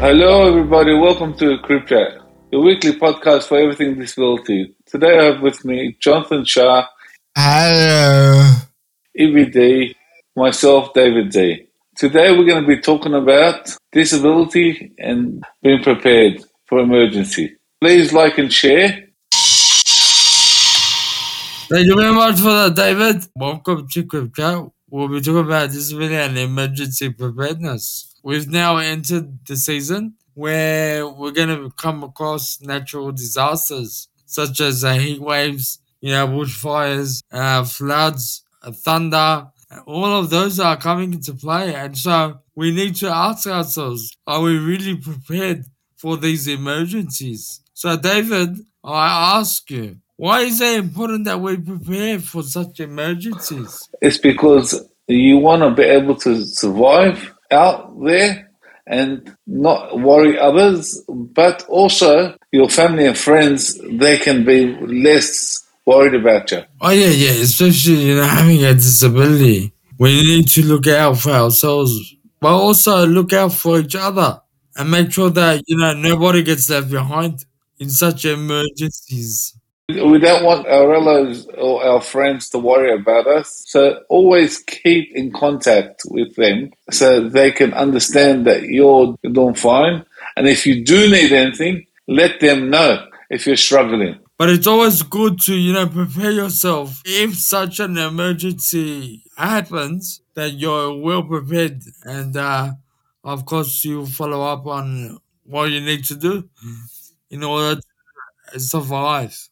Hello, everybody. Welcome to CripChat, the weekly podcast for everything disability. Today I have with me Jonathan Shar, Hello. Ibby Dee, myself, David D. Today we're going to be talking about disability and being prepared for emergency. Please like and share. Thank you very much for that, David. Welcome to Chat. We'll be talking about disability and emergency preparedness. We've now entered the season where we're going to come across natural disasters such as uh, heat waves, you know, bushfires, uh, floods, uh, thunder. All of those are coming into play. And so we need to ask ourselves, are we really prepared for these emergencies? So, David, I ask you, why is it important that we prepare for such emergencies? It's because you want to be able to survive out there and not worry others, but also your family and friends, they can be less worried about you. Oh yeah, yeah. Especially you know having a disability, we need to look out for ourselves, but also look out for each other and make sure that you know nobody gets left behind in such emergencies. We don't want our relatives or our friends to worry about us. So always keep in contact with them so they can understand that you're doing fine. And if you do need anything, let them know if you're struggling. But it's always good to you know prepare yourself if such an emergency happens that you're well prepared and uh, of course you follow up on what you need to do in order to survive.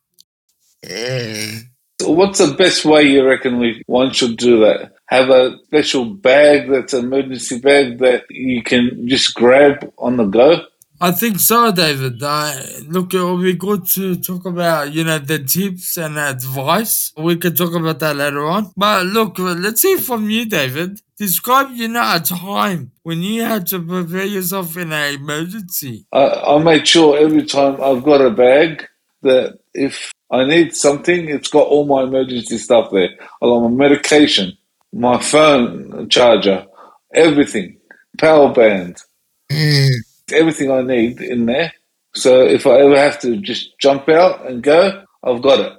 So what's the best way you reckon we one should do that? Have a special bag that's an emergency bag that you can just grab on the go? I think so, David. Uh, look, it will be good to talk about, you know, the tips and advice. We can talk about that later on. But look, uh, let's hear from you, David. Describe, you know, a time when you had to prepare yourself in an emergency. I, I make sure every time I've got a bag that if I need something, it's got all my emergency stuff there. I got my medication, my phone charger, everything, power band, everything I need in there. So if I ever have to just jump out and go, I've got it.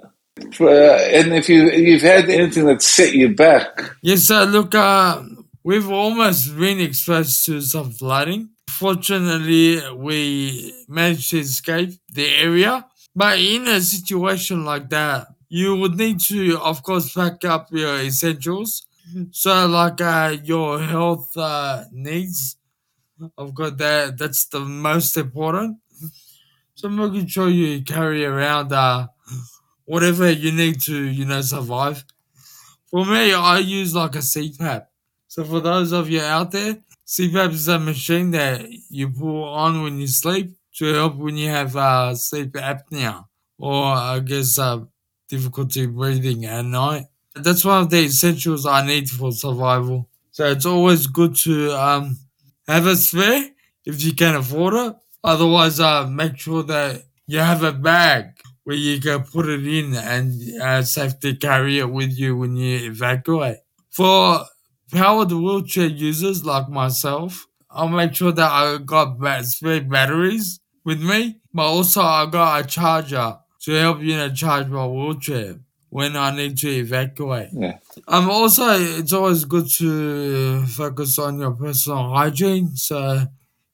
Uh, and if you you've had anything that set you back, Yes, sir. Look, uh, we've almost been exposed to some flooding. Fortunately, we managed to escape the area. But in a situation like that, you would need to, of course, pack up your essentials. So, like uh, your health uh, needs, of course, that that's the most important. So, making sure you carry around uh, whatever you need to, you know, survive. For me, I use like a CPAP. So for those of you out there, CPAP is a machine that you put on when you sleep to help when you have uh, sleep apnea or I guess uh, difficulty breathing at night. That's one of the essentials I need for survival. So it's always good to um, have a spare if you can afford it. Otherwise, uh, make sure that you have a bag where you can put it in and uh, safely carry it with you when you evacuate. For powered wheelchair users like myself, I'll make sure that I got spare batteries with me, but also I got a charger to help you know charge my wheelchair when I need to evacuate. yeah. Um, also, it's always good to focus on your personal hygiene. So,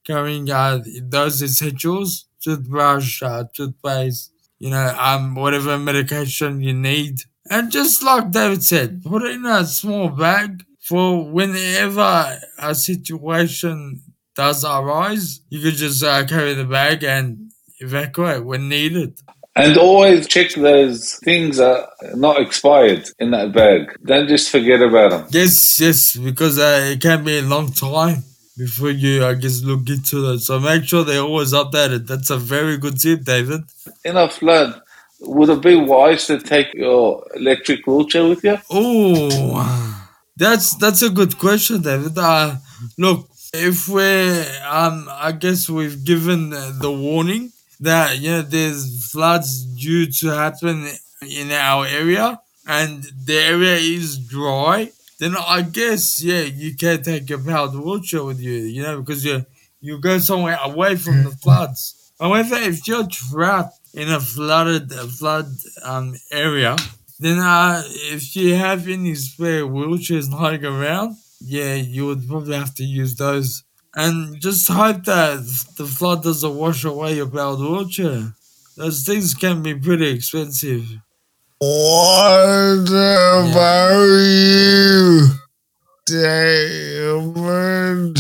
carrying uh, those essentials, toothbrush, uh, toothpaste, you know, um, whatever medication you need. And just like David said, put it in a small bag for whenever a situation does arise, you could just uh, carry the bag and evacuate when needed. And always check those things are not expired in that bag. Don't just forget about them. Yes, yes, because uh, it can be a long time before you, I guess, look into it. So make sure they're always updated. That's a very good tip, David. In a flood, would it be wise to take your electric wheelchair with you? Oh, that's that's a good question, David. Uh, look, if we're, um, I guess we've given the warning that you know there's floods due to happen in our area and the area is dry, then I guess yeah, you can take your powered wheelchair with you, you know, because you you go somewhere away from the floods. However, if you're trapped in a flooded a flood um area, then uh, if you have any spare wheelchairs lying around, yeah, you would probably have to use those. And just hope that the flood doesn't wash away your powered wheelchair. Those things can be pretty expensive. What about you, David?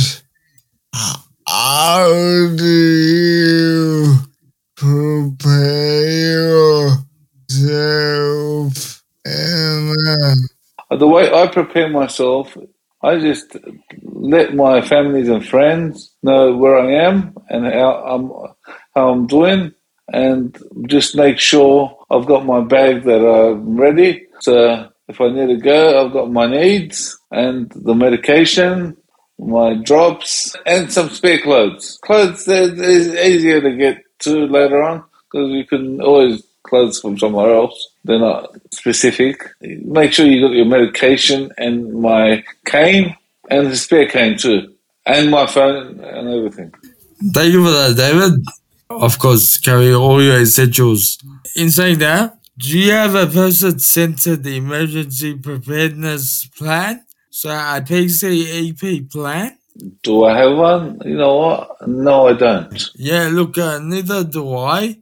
How do you prepare yourself in The way I prepare myself, I just let my families and friends know where I am and how I'm how I'm doing, and just make sure I've got my bag that I'm ready. So if I need to go, I've got my needs and the medication, my drops, and some spare clothes. Clothes that is easier to get to later on because you can always clothes from somewhere else. They're not specific. Make sure you got your medication and my cane and the spare cane too, and my phone and everything. Thank you for that, David. Of course, carry all your essentials. In saying that, do you have a person-centered emergency preparedness plan? So i a PCEP plan? Do I have one? You know what? No, I don't. Yeah, look, uh, neither do I.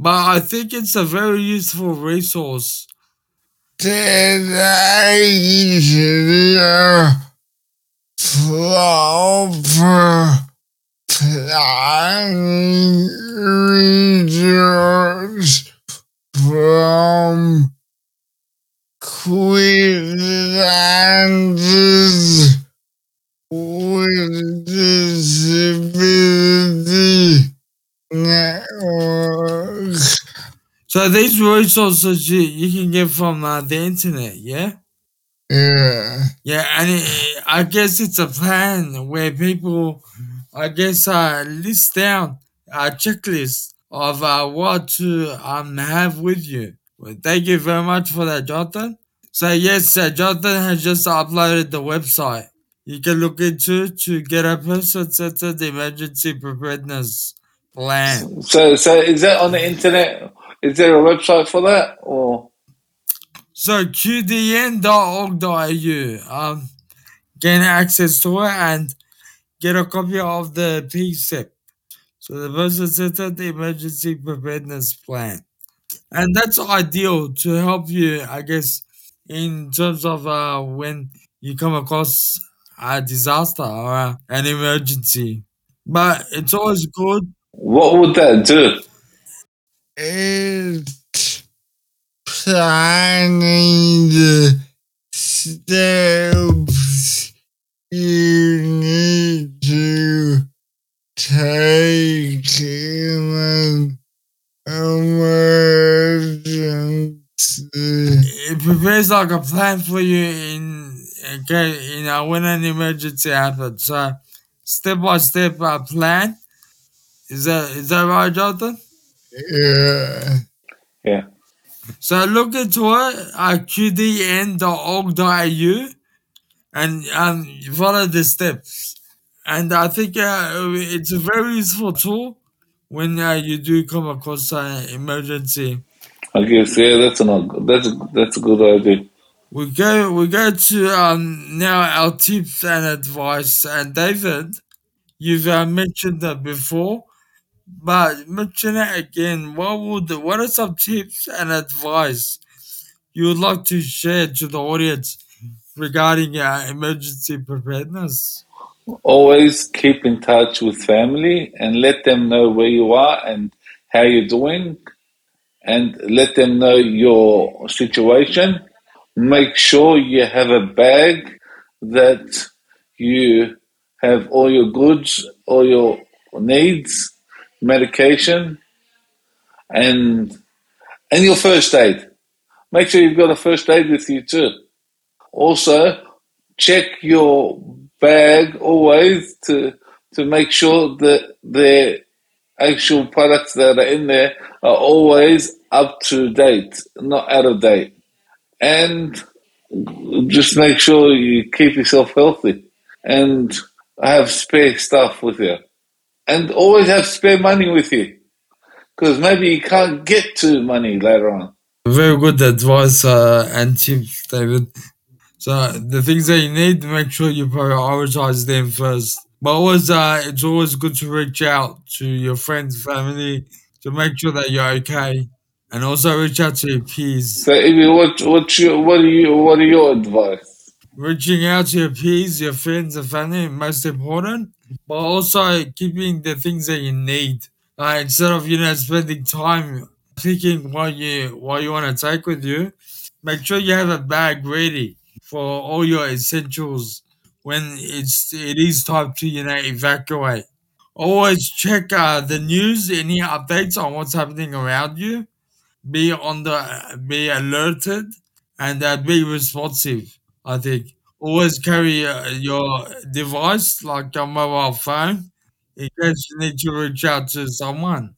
But I think it's a very useful resource. Proper planning research from Queenslanders with Disability Network? So these resources you, you can get from uh, the internet, yeah? Yeah. Yeah, and it, I guess it's a plan where people, I guess, uh, list down a checklist of uh, what to um have with you. Well, thank you very much for that, Jonathan. So yes, uh, Jonathan has just uploaded the website. You can look into to get a person-centered emergency preparedness plan. So, so is that on the internet? Is there a website for that, or So qdn.org.au um, gain access to it and get a copy of the PCEP. So the person centered emergency preparedness plan. And that's ideal to help you, I guess, in terms of uh, when you come across a disaster or uh, an emergency. But it's always good. what would that do? It's planning the steps you need to take in an emergency. It prepares like a plan for you in okay, you know, when an emergency happens. So step by step plan. Is that is that right, Jonathan? Yeah. Yeah. So look into it at qdn.org.au and um, follow the steps. And I think uh, it's a very useful tool when uh, you do come across an emergency. I guess yeah, that's an that's a, that's a good idea. We go we go to um, now our tips and advice. And David, you've uh, mentioned that before, but mention it again. What would what are some tips and advice you would like to share to the audience regarding uh, emergency preparedness? Always keep in touch with family and let them know where you are and how you're doing, and let them know your situation. Make sure you have a bag that you have all your goods, all your needs, medication, and and your first aid. Make sure you've got a first aid with you too. Also, check your bag always to to make sure that the actual products that are in there are always up to date, not out of date. And just make sure you keep yourself healthy and have spare stuff with you. And always have spare money with you. Because maybe you can't get to money later on. Very good advice uh, and tips, David. So the things that you need, to make sure you prioritize them first. But always, uh, it's always good to reach out to your friends, family, to make sure that you're okay, and also reach out to your peers. So, Ibby, what, what, you, what, are you, what are your advice? Reaching out to your peers, your friends, and family, most important. But also keeping the things that you need. Instead of you know spending time picking what you what you want to take with you, make sure you have a bag ready for all your essentials when it's it is time to you know evacuate. Always check uh, the news, any updates on what's happening around you. Be on the be alerted and uh, be responsive. I think always carry uh, your device like your mobile phone in case you need to reach out to someone.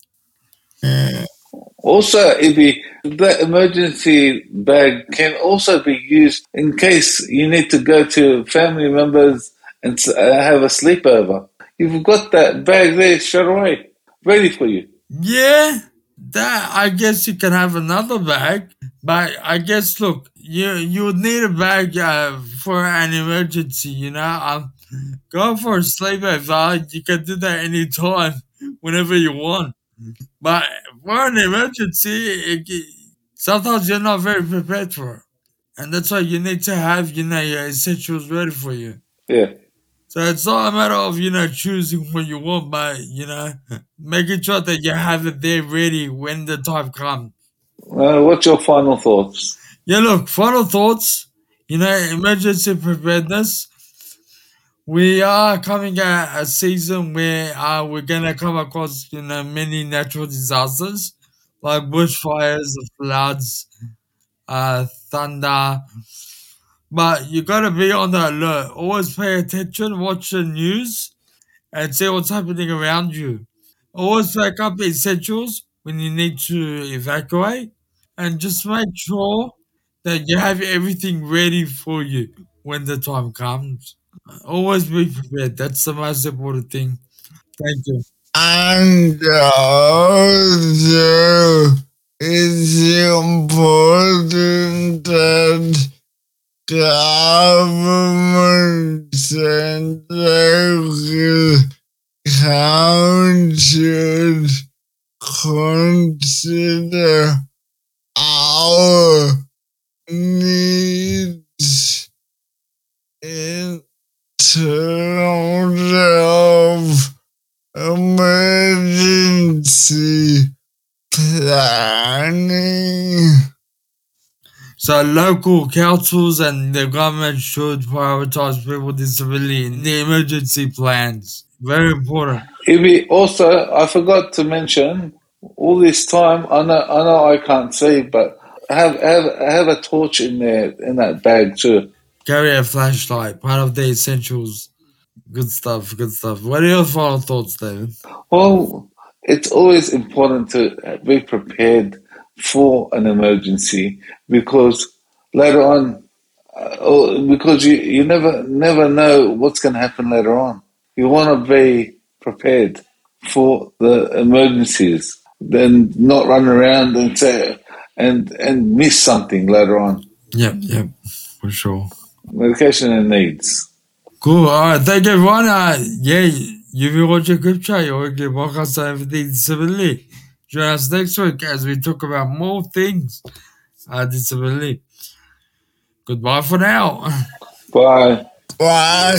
Also, Ibby, the emergency bag can also be used in case you need to go to family members and uh, have a sleepover. You've got that bag there straight away, ready for you. Yeah, that I guess you can have another bag, but I guess look, you you would need a bag uh, for an emergency. You know, um, go for a sleepover. You can do that anytime, whenever you want. But for an emergency, it, sometimes you're not very prepared for it, and that's why you need to have you know your essentials ready for you. Yeah. So it's not a matter of, you know, choosing what you want, but, you know, making sure that you have it there ready when the time comes. Uh, what's your final thoughts? Yeah, look, final thoughts, you know, emergency preparedness. We are coming at a season where uh, we're going to come across, you know, many natural disasters like bushfires, floods, uh, thunder. But you got to be on the alert. Always pay attention, watch the news, and see what's happening around you. Always pack up essentials when you need to evacuate, and just make sure that you have everything ready for you when the time comes. Always be prepared. That's the most important thing. Thank you. And uh, also, it's important that governments and local consider our needs in terms of emergency planning. So local councils and the government should prioritize people with disability in the emergency plans. Very important. Also, I forgot to mention, all this time, I know, I know I can't see, but have, have, have a torch in there, in that bag too. Carry a flashlight, part of the essentials. Good stuff, good stuff. What are your final thoughts, David? Well, it's always important to be prepared for an emergency because later on, uh, because you, you never never know what's going to happen later on. You want to be prepared for the emergencies, then not run around and say and and miss something later on. Yep, yep, for sure. Medication and needs. Cool. All right. Thank you, everyone. Uh, yeah, you've been watching CripChat. You're working podcast on everything disability. Join us next week as we talk about more things uh, disability. Goodbye for now. Bye. Bye.